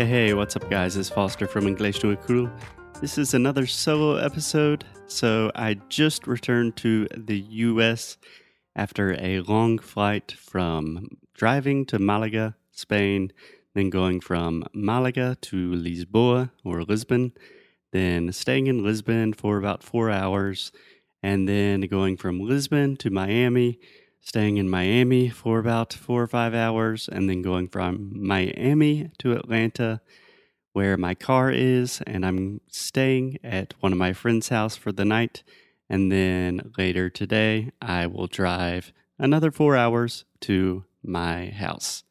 Hey, hey, what's up, guys? It's Foster from English no Ikuru. This is another solo episode. So, I just returned to the US after a long flight from driving to Malaga, Spain, then going from Malaga to Lisboa or Lisbon, then staying in Lisbon for about four hours, and then going from Lisbon to Miami staying in Miami for about four or five hours, and then going from Miami to Atlanta, where my car is, and I'm staying at one of my friend's house for the night. And then later today, I will drive another four hours to my house.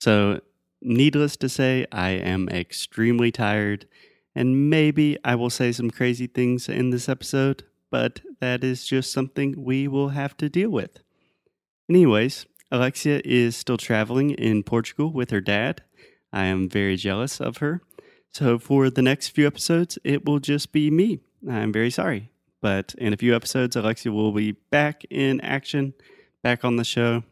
So, needless to say, I am extremely tired, and maybe I will say some crazy things in this episode, but that is just something we will have to deal with. Anyways, Alexia is still traveling in Portugal with her dad. I am very jealous of her. So, for the next few episodes, it will just be me. I'm very sorry. But in a few episodes, Alexia will be back in action, back on the show.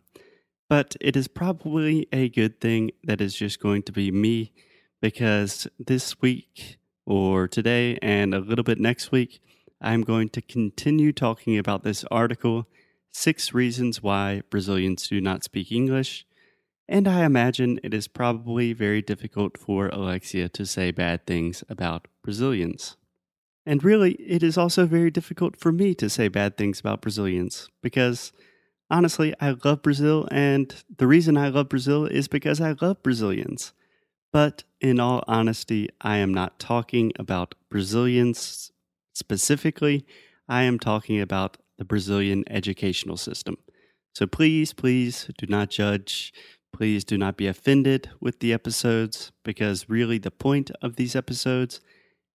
But it is probably a good thing that is just going to be me because this week or today and a little bit next week, I'm going to continue talking about this article Six Reasons Why Brazilians Do Not Speak English, and I imagine it is probably very difficult for Alexia to say bad things about Brazilians. And really, it is also very difficult for me to say bad things about Brazilians because honestly, I love Brazil, and the reason I love Brazil is because I love Brazilians. But in all honesty, I am not talking about Brazilians specifically. I am talking about the Brazilian educational system. So please, please do not judge. Please do not be offended with the episodes because really the point of these episodes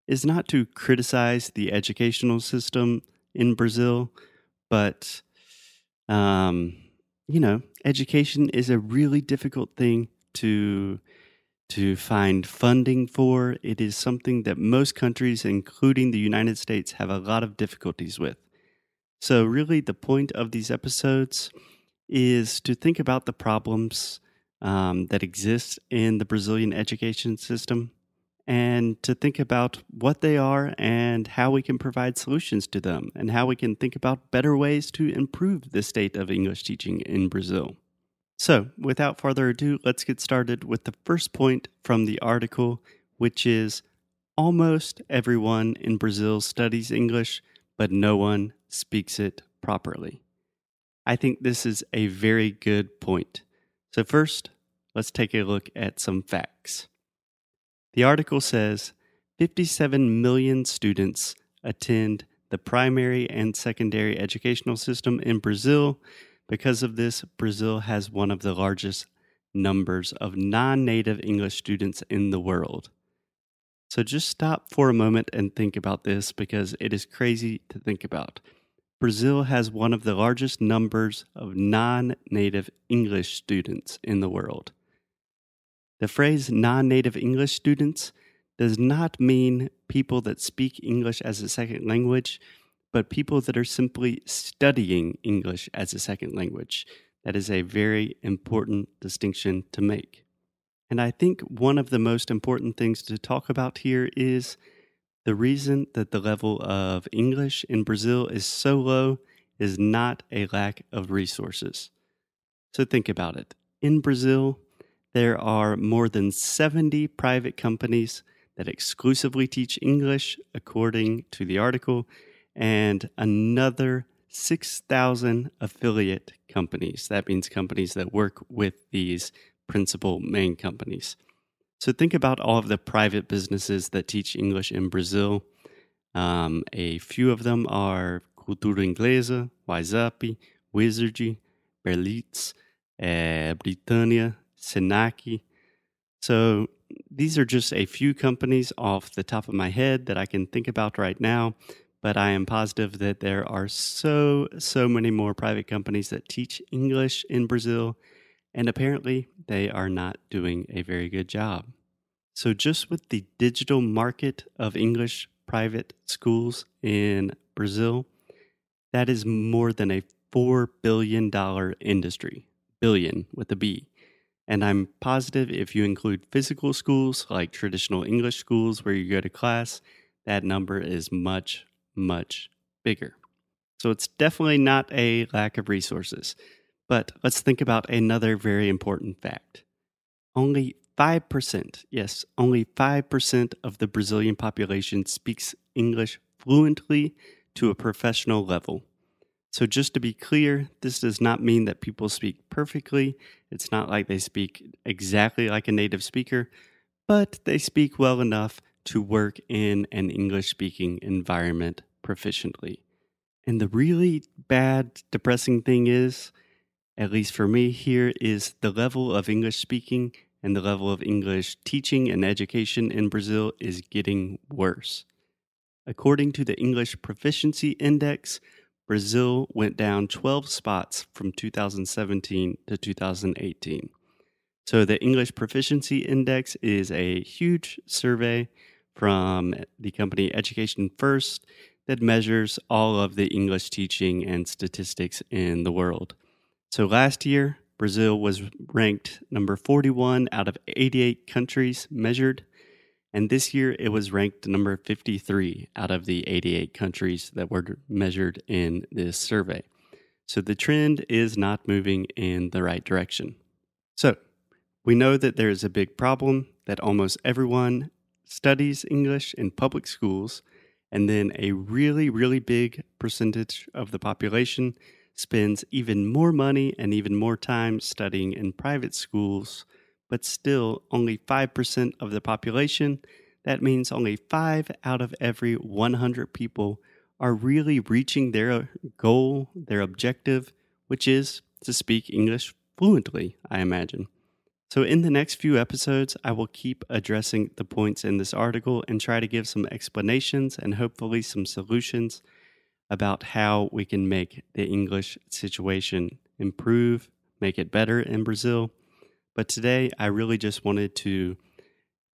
is not to criticize the educational system in Brazil, but, um, you know, education is a really difficult thing to to find funding for. It is something that most countries, including the United States, have a lot of difficulties with. So, really, the point of these episodes is to think about the problems um, that exist in the Brazilian education system and to think about what they are and how we can provide solutions to them and how we can think about better ways to improve the state of English teaching in Brazil. So, without further ado, let's get started with the first point from the article, which is almost everyone in Brazil studies English, but no one speaks it properly. I think this is a very good point. So, first, let's take a look at some facts. The article says 57 million students attend the primary and secondary educational system in Brazil. Because of this, Brazil has one of the largest numbers of non native English students in the world. So just stop for a moment and think about this because it is crazy to think about. Brazil has one of the largest numbers of non native English students in the world. The phrase non native English students does not mean people that speak English as a second language, but people that are simply studying English as a second language. That is a very important distinction to make. And I think one of the most important things to talk about here is the reason that the level of English in Brazil is so low is not a lack of resources. So think about it. In Brazil, there are more than 70 private companies that exclusively teach English, according to the article, and another 6,000 affiliate companies. That means companies that work with these principal main companies. So think about all of the private businesses that teach English in Brazil. Um, a few of them are Cultura Inglesa, Wise Up, Wizardry, Berlitz, uh, Britannia, Senac. So these are just a few companies off the top of my head that I can think about right now, but I am positive that there are so, so many more private companies that teach English in Brazil, and apparently they are not doing a very good job. So, just with the digital market of English private schools in Brazil, that is more than a $4 billion industry. Billion with a B. And I'm positive if you include physical schools like traditional English schools where you go to class, that number is much, much bigger. So it's definitely not a lack of resources. But let's think about another very important fact. Only 5%, yes, only 5% of the Brazilian population speaks English fluently to a professional level. So, just to be clear, this does not mean that people speak perfectly. It's not like they speak exactly like a native speaker, but they speak well enough to work in an English speaking environment proficiently. And the really bad, depressing thing is, at least for me here, is the level of English speaking and the level of English teaching and education in Brazil is getting worse. According to the English Proficiency Index, Brazil went down 12 spots from 2017 to 2018. So, the English Proficiency Index is a huge survey from the company Education First that measures all of the English teaching and statistics in the world. So, last year, Brazil was ranked number 41 out of 88 countries measured. And this year it was ranked number 53 out of the 88 countries that were measured in this survey. So the trend is not moving in the right direction. So we know that there is a big problem that almost everyone studies English in public schools, and then a really, really big percentage of the population spends even more money and even more time studying in private schools but still only 5% of the population. That means only 5 out of every 100 people are really reaching their goal, their objective, which is to speak English fluently, I imagine. So, in the next few episodes, I will keep addressing the points in this article and try to give some explanations and hopefully some solutions about how we can make the English situation improve, make it better in Brazil, but today, I really just wanted to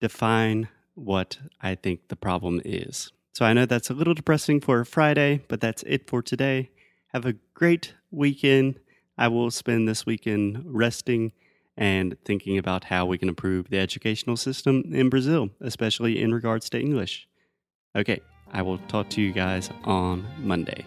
define what I think the problem is. So I know that's a little depressing for a Friday, but that's it for today. Have a great weekend. I will spend this weekend resting and thinking about how we can improve the educational system in Brazil, especially in regards to English. Okay, I will talk to you guys on Monday.